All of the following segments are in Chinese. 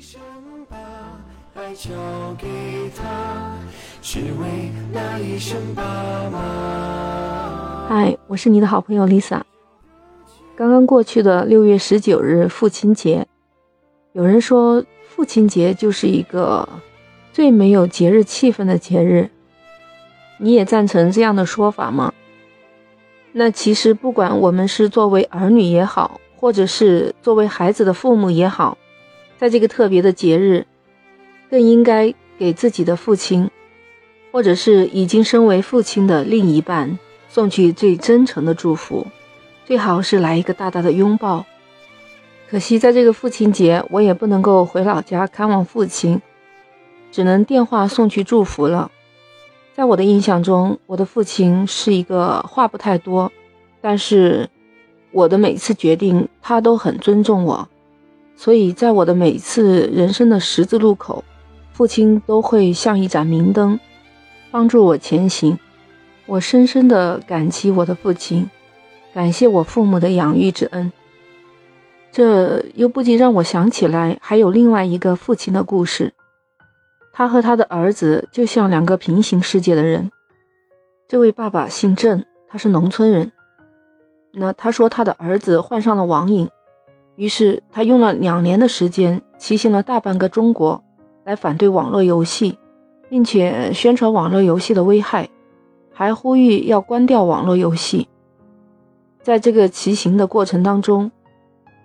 先把爱交给他，只为那一声爸妈。嗨，我是你的好朋友 Lisa。刚刚过去的六月十九日父亲节，有人说父亲节就是一个最没有节日气氛的节日，你也赞成这样的说法吗？那其实不管我们是作为儿女也好，或者是作为孩子的父母也好，在这个特别的节日，更应该给自己的父亲，或者是已经身为父亲的另一半，送去最真诚的祝福，最好是来一个大大的拥抱。可惜在这个父亲节，我也不能够回老家看望父亲，只能电话送去祝福了。在我的印象中，我的父亲是一个话不太多，但是我的每次决定他都很尊重我。所以在我的每次人生的十字路口，父亲都会像一盏明灯，帮助我前行。我深深的感激我的父亲，感谢我父母的养育之恩。这又不禁让我想起来，还有另外一个父亲的故事。他和他的儿子就像两个平行世界的人。这位爸爸姓郑，他是农村人。那他说他的儿子患上了网瘾。于是他用了两年的时间，骑行了大半个中国，来反对网络游戏，并且宣传网络游戏的危害，还呼吁要关掉网络游戏。在这个骑行的过程当中，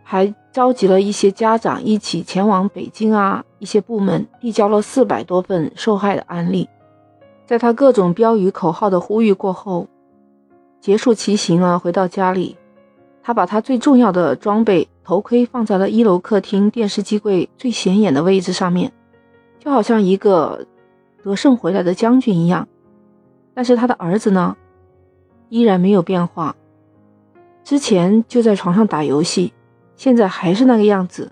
还召集了一些家长一起前往北京啊，一些部门递交了四百多份受害的案例。在他各种标语口号的呼吁过后，结束骑行了，回到家里。他把他最重要的装备头盔放在了一楼客厅电视机柜最显眼的位置上面，就好像一个得胜回来的将军一样。但是他的儿子呢，依然没有变化。之前就在床上打游戏，现在还是那个样子。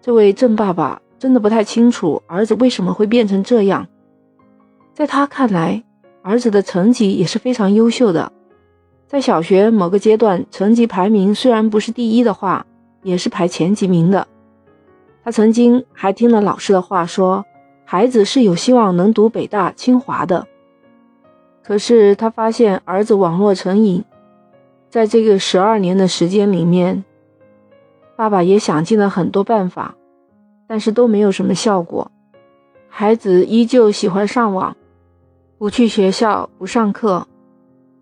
这位郑爸爸真的不太清楚儿子为什么会变成这样。在他看来，儿子的成绩也是非常优秀的。在小学某个阶段，成绩排名虽然不是第一的话，也是排前几名的。他曾经还听了老师的话，说孩子是有希望能读北大、清华的。可是他发现儿子网络成瘾，在这个十二年的时间里面，爸爸也想尽了很多办法，但是都没有什么效果。孩子依旧喜欢上网，不去学校，不上课。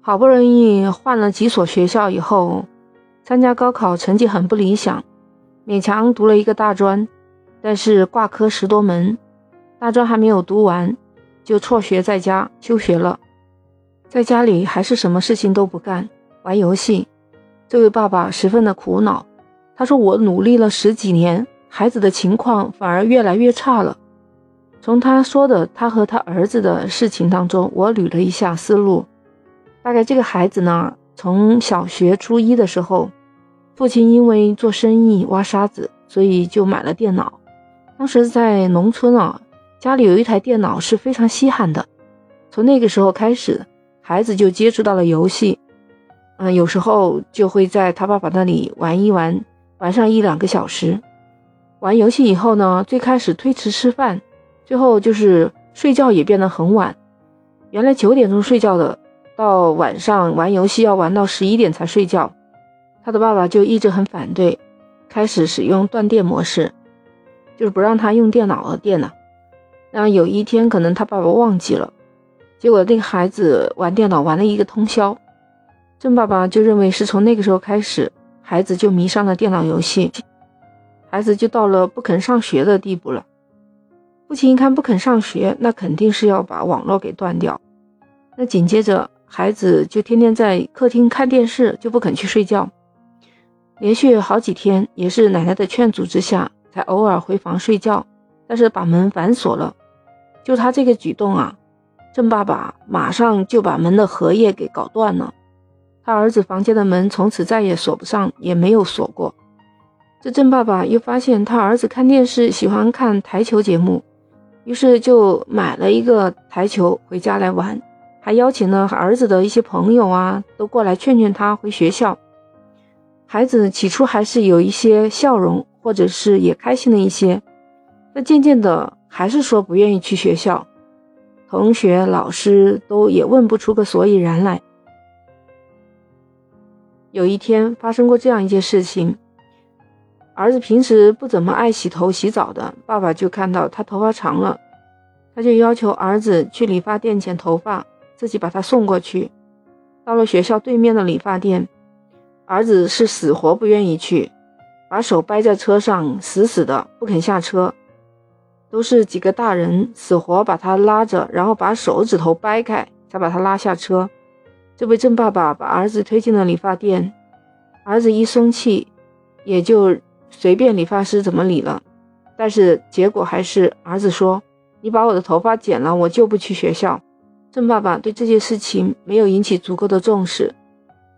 好不容易换了几所学校以后，参加高考成绩很不理想，勉强读了一个大专，但是挂科十多门，大专还没有读完，就辍学在家休学了。在家里还是什么事情都不干，玩游戏。这位爸爸十分的苦恼，他说：“我努力了十几年，孩子的情况反而越来越差了。”从他说的他和他儿子的事情当中，我捋了一下思路。大概这个孩子呢，从小学初一的时候，父亲因为做生意挖沙子，所以就买了电脑。当时在农村啊，家里有一台电脑是非常稀罕的。从那个时候开始，孩子就接触到了游戏，嗯，有时候就会在他爸爸那里玩一玩，玩上一两个小时。玩游戏以后呢，最开始推迟吃饭，最后就是睡觉也变得很晚。原来九点钟睡觉的。到晚上玩游戏要玩到十一点才睡觉，他的爸爸就一直很反对，开始使用断电模式，就是不让他用电脑和电脑。然后有一天可能他爸爸忘记了，结果那个孩子玩电脑玩了一个通宵，郑爸爸就认为是从那个时候开始，孩子就迷上了电脑游戏，孩子就到了不肯上学的地步了。父亲一看不肯上学，那肯定是要把网络给断掉。那紧接着。孩子就天天在客厅看电视，就不肯去睡觉，连续好几天，也是奶奶的劝阻之下，才偶尔回房睡觉，但是把门反锁了。就他这个举动啊，郑爸爸马上就把门的合页给搞断了，他儿子房间的门从此再也锁不上，也没有锁过。这郑爸爸又发现他儿子看电视喜欢看台球节目，于是就买了一个台球回家来玩。还邀请了儿子的一些朋友啊，都过来劝劝他回学校。孩子起初还是有一些笑容，或者是也开心了一些，但渐渐的还是说不愿意去学校，同学、老师都也问不出个所以然来。有一天发生过这样一件事情，儿子平时不怎么爱洗头洗澡的，爸爸就看到他头发长了，他就要求儿子去理发店剪头发，自己把他送过去。到了学校对面的理发店，儿子是死活不愿意去，把手掰在车上，死死的不肯下车。都是几个大人死活把他拉着，然后把手指头掰开，才把他拉下车。这位郑爸爸把儿子推进了理发店，儿子一生气，也就随便理发师怎么理了。但是结果还是儿子说：“你把我的头发剪了，我就不去学校。”郑爸爸对这件事情没有引起足够的重视，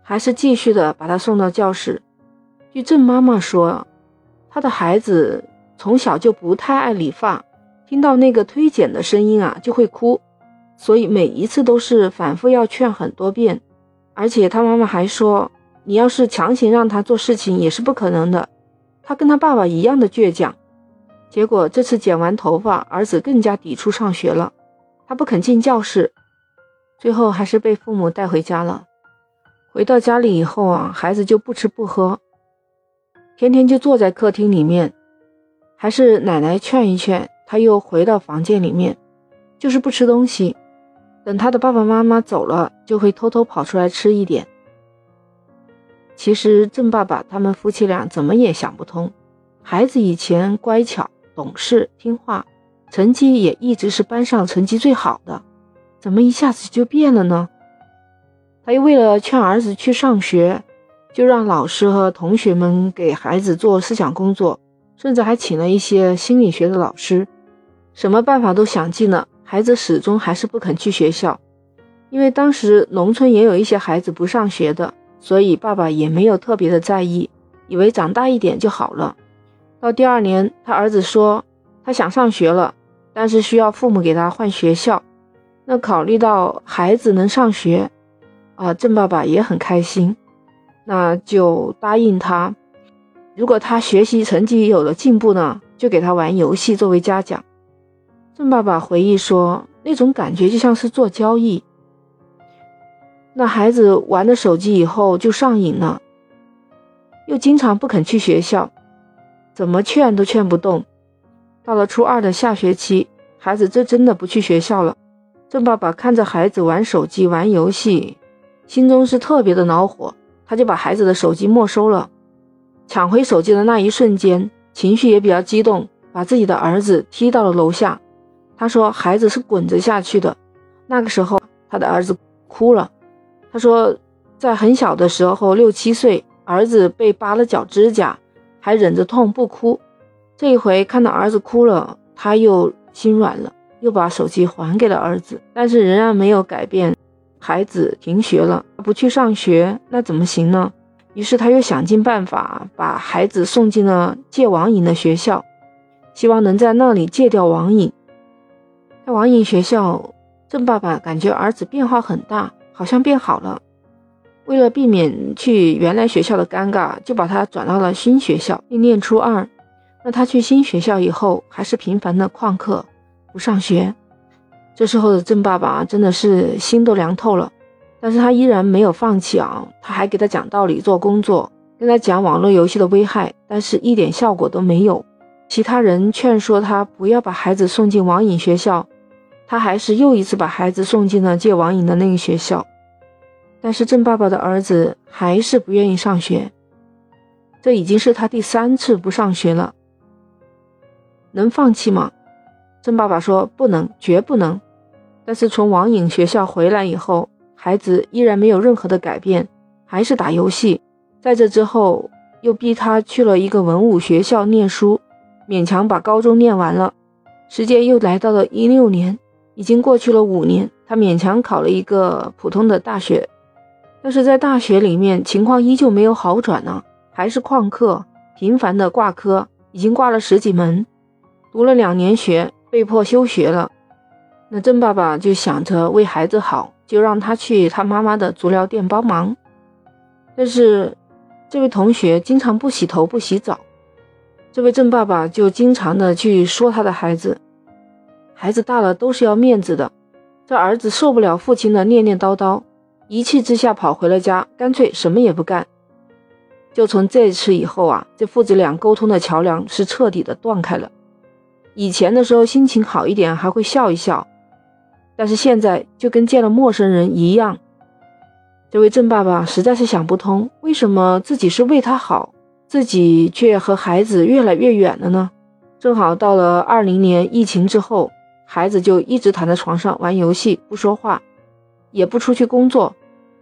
还是继续的把他送到教室。据郑妈妈说，他的孩子从小就不太爱理发，听到那个推剪的声音啊就会哭。所以每一次都是反复要劝很多遍，而且他妈妈还说，你要是强行让他做事情也是不可能的。他跟他爸爸一样的倔强。结果这次剪完头发，儿子更加抵触上学了，他不肯进教室，最后还是被父母带回家了。回到家里以后啊，孩子就不吃不喝，天天就坐在客厅里面，还是奶奶劝一劝，他又回到房间里面，就是不吃东西。等他的爸爸妈妈走了，就会偷偷跑出来吃一点。其实郑爸爸他们夫妻俩怎么也想不通，孩子以前乖巧、懂事、听话，成绩也一直是班上成绩最好的，怎么一下子就变了呢？他又为了劝儿子去上学，就让老师和同学们给孩子做思想工作，甚至还请了一些心理学的老师，什么办法都想尽了。孩子始终还是不肯去学校，因为当时农村也有一些孩子不上学的，所以爸爸也没有特别的在意，以为长大一点就好了。到第二年，他儿子说他想上学了，但是需要父母给他换学校。那考虑到孩子能上学，啊，郑爸爸也很开心，那就答应他，如果他学习成绩有了进步呢，就给他玩游戏作为嘉奖。郑爸爸回忆说：“那种感觉就像是做交易。那孩子玩了手机以后就上瘾了，又经常不肯去学校，怎么劝都劝不动。到了初二的下学期，孩子这真的不去学校了。郑爸爸看着孩子玩手机、玩游戏，心中是特别的恼火，他就把孩子的手机没收了。抢回手机的那一瞬间，情绪也比较激动，把自己的儿子踢到了楼下。”他说：“孩子是滚着下去的。那个时候，他的儿子哭了。他说，在很小的时候，六七岁，儿子被拔了脚指甲，还忍着痛不哭。这一回看到儿子哭了，他又心软了，又把手机还给了儿子。但是仍然没有改变，孩子停学了，不去上学，那怎么行呢？于是他又想尽办法把孩子送进了戒网瘾的学校，希望能在那里戒掉网瘾。”在网瘾学校，郑爸爸感觉儿子变化很大，好像变好了。为了避免去原来学校的尴尬，就把他转到了新学校，并念初二。那他去新学校以后，还是频繁的旷课，不上学。这时候的郑爸爸真的是心都凉透了，但是他依然没有放弃啊！他还给他讲道理、做工作，跟他讲网络游戏的危害，但是一点效果都没有。其他人劝说他不要把孩子送进网瘾学校。他还是又一次把孩子送进了戒网瘾的那个学校，但是郑爸爸的儿子还是不愿意上学。这已经是他第三次不上学了，能放弃吗？郑爸爸说不能，绝不能。但是从网瘾学校回来以后，孩子依然没有任何的改变，还是打游戏。在这之后，又逼他去了一个文武学校念书，勉强把高中念完了。时间又来到了一六年。已经过去了五年，他勉强考了一个普通的大学，但是在大学里面情况依旧没有好转呢，还是旷课，频繁的挂科，已经挂了十几门，读了两年学，被迫休学了。那郑爸爸就想着为孩子好，就让他去他妈妈的足疗店帮忙。但是这位同学经常不洗头不洗澡，这位郑爸爸就经常的去说他的孩子，孩子大了都是要面子的。这儿子受不了父亲的念念叨叨，一气之下跑回了家，干脆什么也不干。就从这次以后啊，这父子俩沟通的桥梁是彻底的断开了。以前的时候心情好一点还会笑一笑，但是现在就跟见了陌生人一样。这位郑爸爸实在是想不通，为什么自己是为他好。自己却和孩子越来越远了呢。正好到了二零年疫情之后，孩子就一直躺在床上玩游戏，不说话，也不出去工作，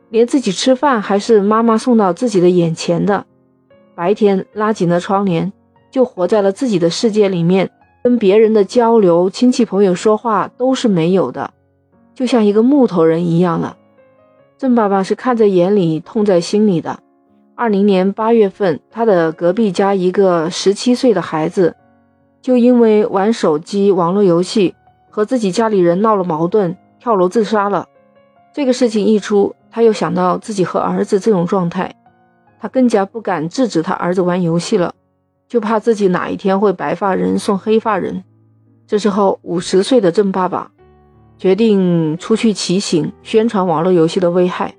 连自己吃饭还是妈妈送到自己的眼前的。白天拉紧了窗帘，就活在了自己的世界里面，跟别人的交流、亲戚朋友说话都是没有的，就像一个木头人一样了。郑爸爸是看在眼里，痛在心里的。二零年八月份，他的隔壁家一个十七岁的孩子，就因为玩手机网络游戏和自己家里人闹了矛盾，跳楼自杀了。这个事情一出，他又想到自己和儿子这种状态，他更加不敢制止他儿子玩游戏了，就怕自己哪一天会白发人送黑发人。这时候，五十岁的郑爸爸决定出去骑行，宣传网络游戏的危害。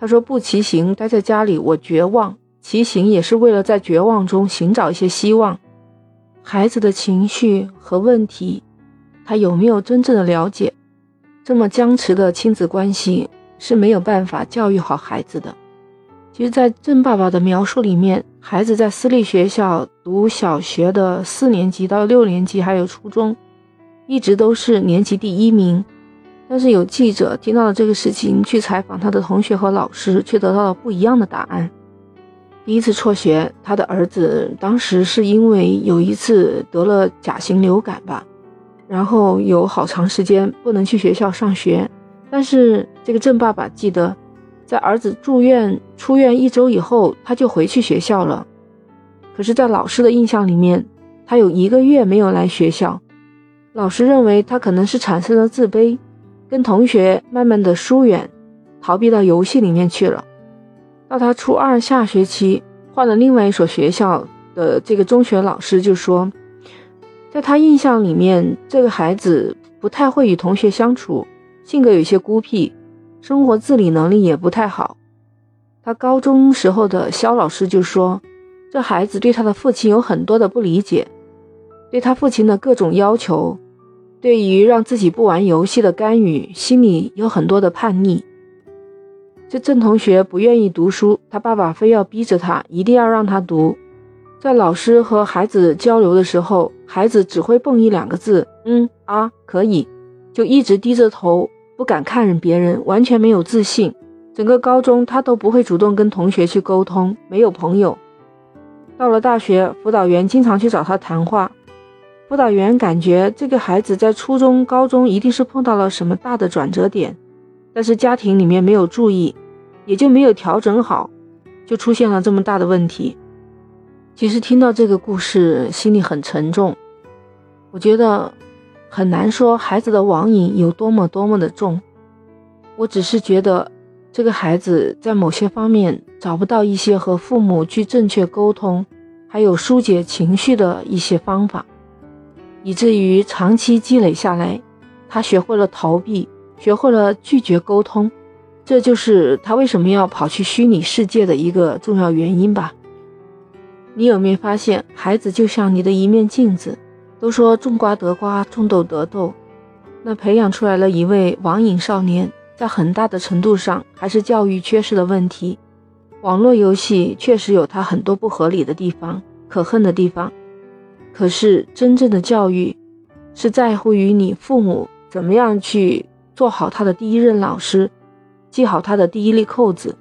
他说：“不骑行，待在家里，我绝望。骑行也是为了在绝望中寻找一些希望。孩子的情绪和问题，他有没有真正的了解？这么僵持的亲子关系是没有办法教育好孩子的。其实，在郑爸爸的描述里面，孩子在私立学校读小学的四年级到六年级，还有初中，一直都是年级第一名。”但是有记者听到了这个事情，去采访他的同学和老师，却得到了不一样的答案。第一次辍学，他的儿子当时是因为有一次得了甲型流感吧，然后有好长时间不能去学校上学。但是这个郑爸爸记得，在儿子住院出院一周以后，他就回去学校了。可是，在老师的印象里面，他有一个月没有来学校，老师认为他可能是产生了自卑。跟同学慢慢的疏远，逃避到游戏里面去了。到他初二下学期换了另外一所学校的这个中学老师就说，在他印象里面，这个孩子不太会与同学相处，性格有些孤僻，生活自理能力也不太好。他高中时候的肖老师就说，这孩子对他的父亲有很多的不理解，对他父亲的各种要求。对于让自己不玩游戏的干预，心里有很多的叛逆。这郑同学不愿意读书，他爸爸非要逼着他，一定要让他读。在老师和孩子交流的时候，孩子只会蹦一两个字：“嗯啊，可以。”就一直低着头，不敢看别人，完全没有自信。整个高中，他都不会主动跟同学去沟通，没有朋友。到了大学，辅导员经常去找他谈话。辅导员感觉这个孩子在初中、高中一定是碰到了什么大的转折点，但是家庭里面没有注意，也就没有调整好，就出现了这么大的问题。其实听到这个故事，心里很沉重。我觉得很难说孩子的网瘾有多么多么的重，我只是觉得这个孩子在某些方面找不到一些和父母去正确沟通，还有疏解情绪的一些方法。以至于长期积累下来，他学会了逃避，学会了拒绝沟通，这就是他为什么要跑去虚拟世界的一个重要原因吧。你有没有发现，孩子就像你的一面镜子？都说种瓜得瓜，种豆得豆，那培养出来了一位网瘾少年，在很大的程度上还是教育缺失的问题。网络游戏确实有它很多不合理的地方，可恨的地方。可是，真正的教育是在乎于你父母怎么样去做好他的第一任老师，系好他的第一粒扣子。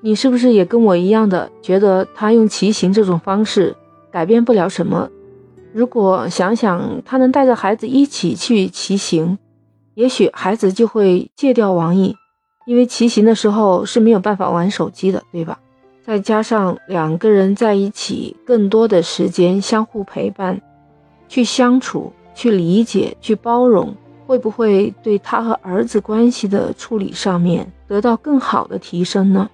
你是不是也跟我一样的觉得他用骑行这种方式改变不了什么？如果想想他能带着孩子一起去骑行，也许孩子就会戒掉网瘾，因为骑行的时候是没有办法玩手机的，对吧？再加上两个人在一起更多的时间相互陪伴，去相处、去理解、去包容，会不会对他和儿子关系的处理上面得到更好的提升呢？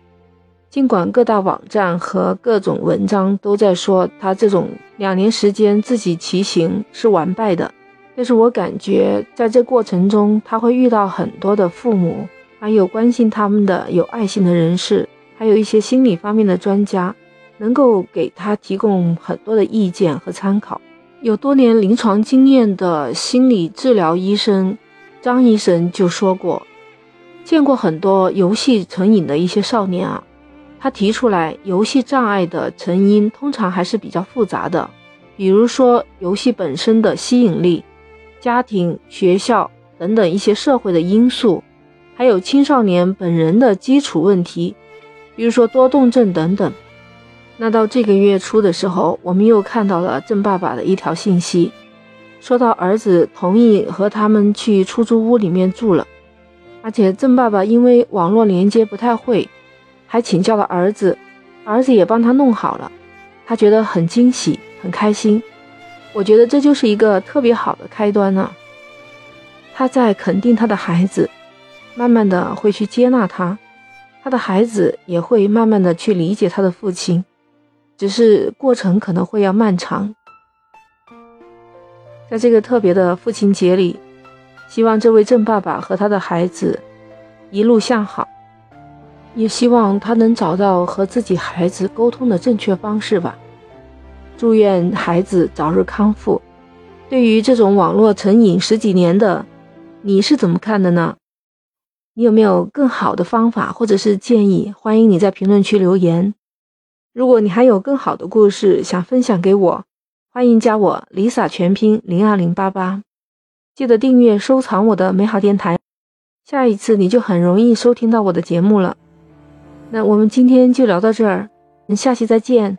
尽管各大网站和各种文章都在说他这种两年时间自己骑行是完败的，但是我感觉在这过程中他会遇到很多的父母，还有关心他们的有爱心的人士，还有一些心理方面的专家，能够给他提供很多的意见和参考。有多年临床经验的心理治疗医生张医生就说过，见过很多游戏成瘾的一些少年啊。他提出来，游戏障碍的成因通常还是比较复杂的，比如说游戏本身的吸引力、家庭、学校等等一些社会的因素，还有青少年本人的基础问题，比如说多动症等等。那到这个月初的时候，我们又看到了郑爸爸的一条信息，说到儿子同意和他们去出租屋里面住了，而且郑爸爸因为网络连接不太会。还请教了儿子，儿子也帮他弄好了，他觉得很惊喜，很开心。我觉得这就是一个特别好的开端呢。他在肯定他的孩子，慢慢的会去接纳他，他的孩子也会慢慢的去理解他的父亲，只是过程可能会要漫长。在这个特别的父亲节里，希望这位郑爸爸和他的孩子一路向好。也希望他能找到和自己孩子沟通的正确方式吧。祝愿孩子早日康复。对于这种网络成瘾十几年的，你是怎么看的呢？你有没有更好的方法或者是建议？欢迎你在评论区留言。如果你还有更好的故事想分享给我，欢迎加我 Lisa 全拼零二零八八。记得订阅收藏我的美好电台，下一次你就很容易收听到我的节目了。那我们今天就聊到这儿，下期再见。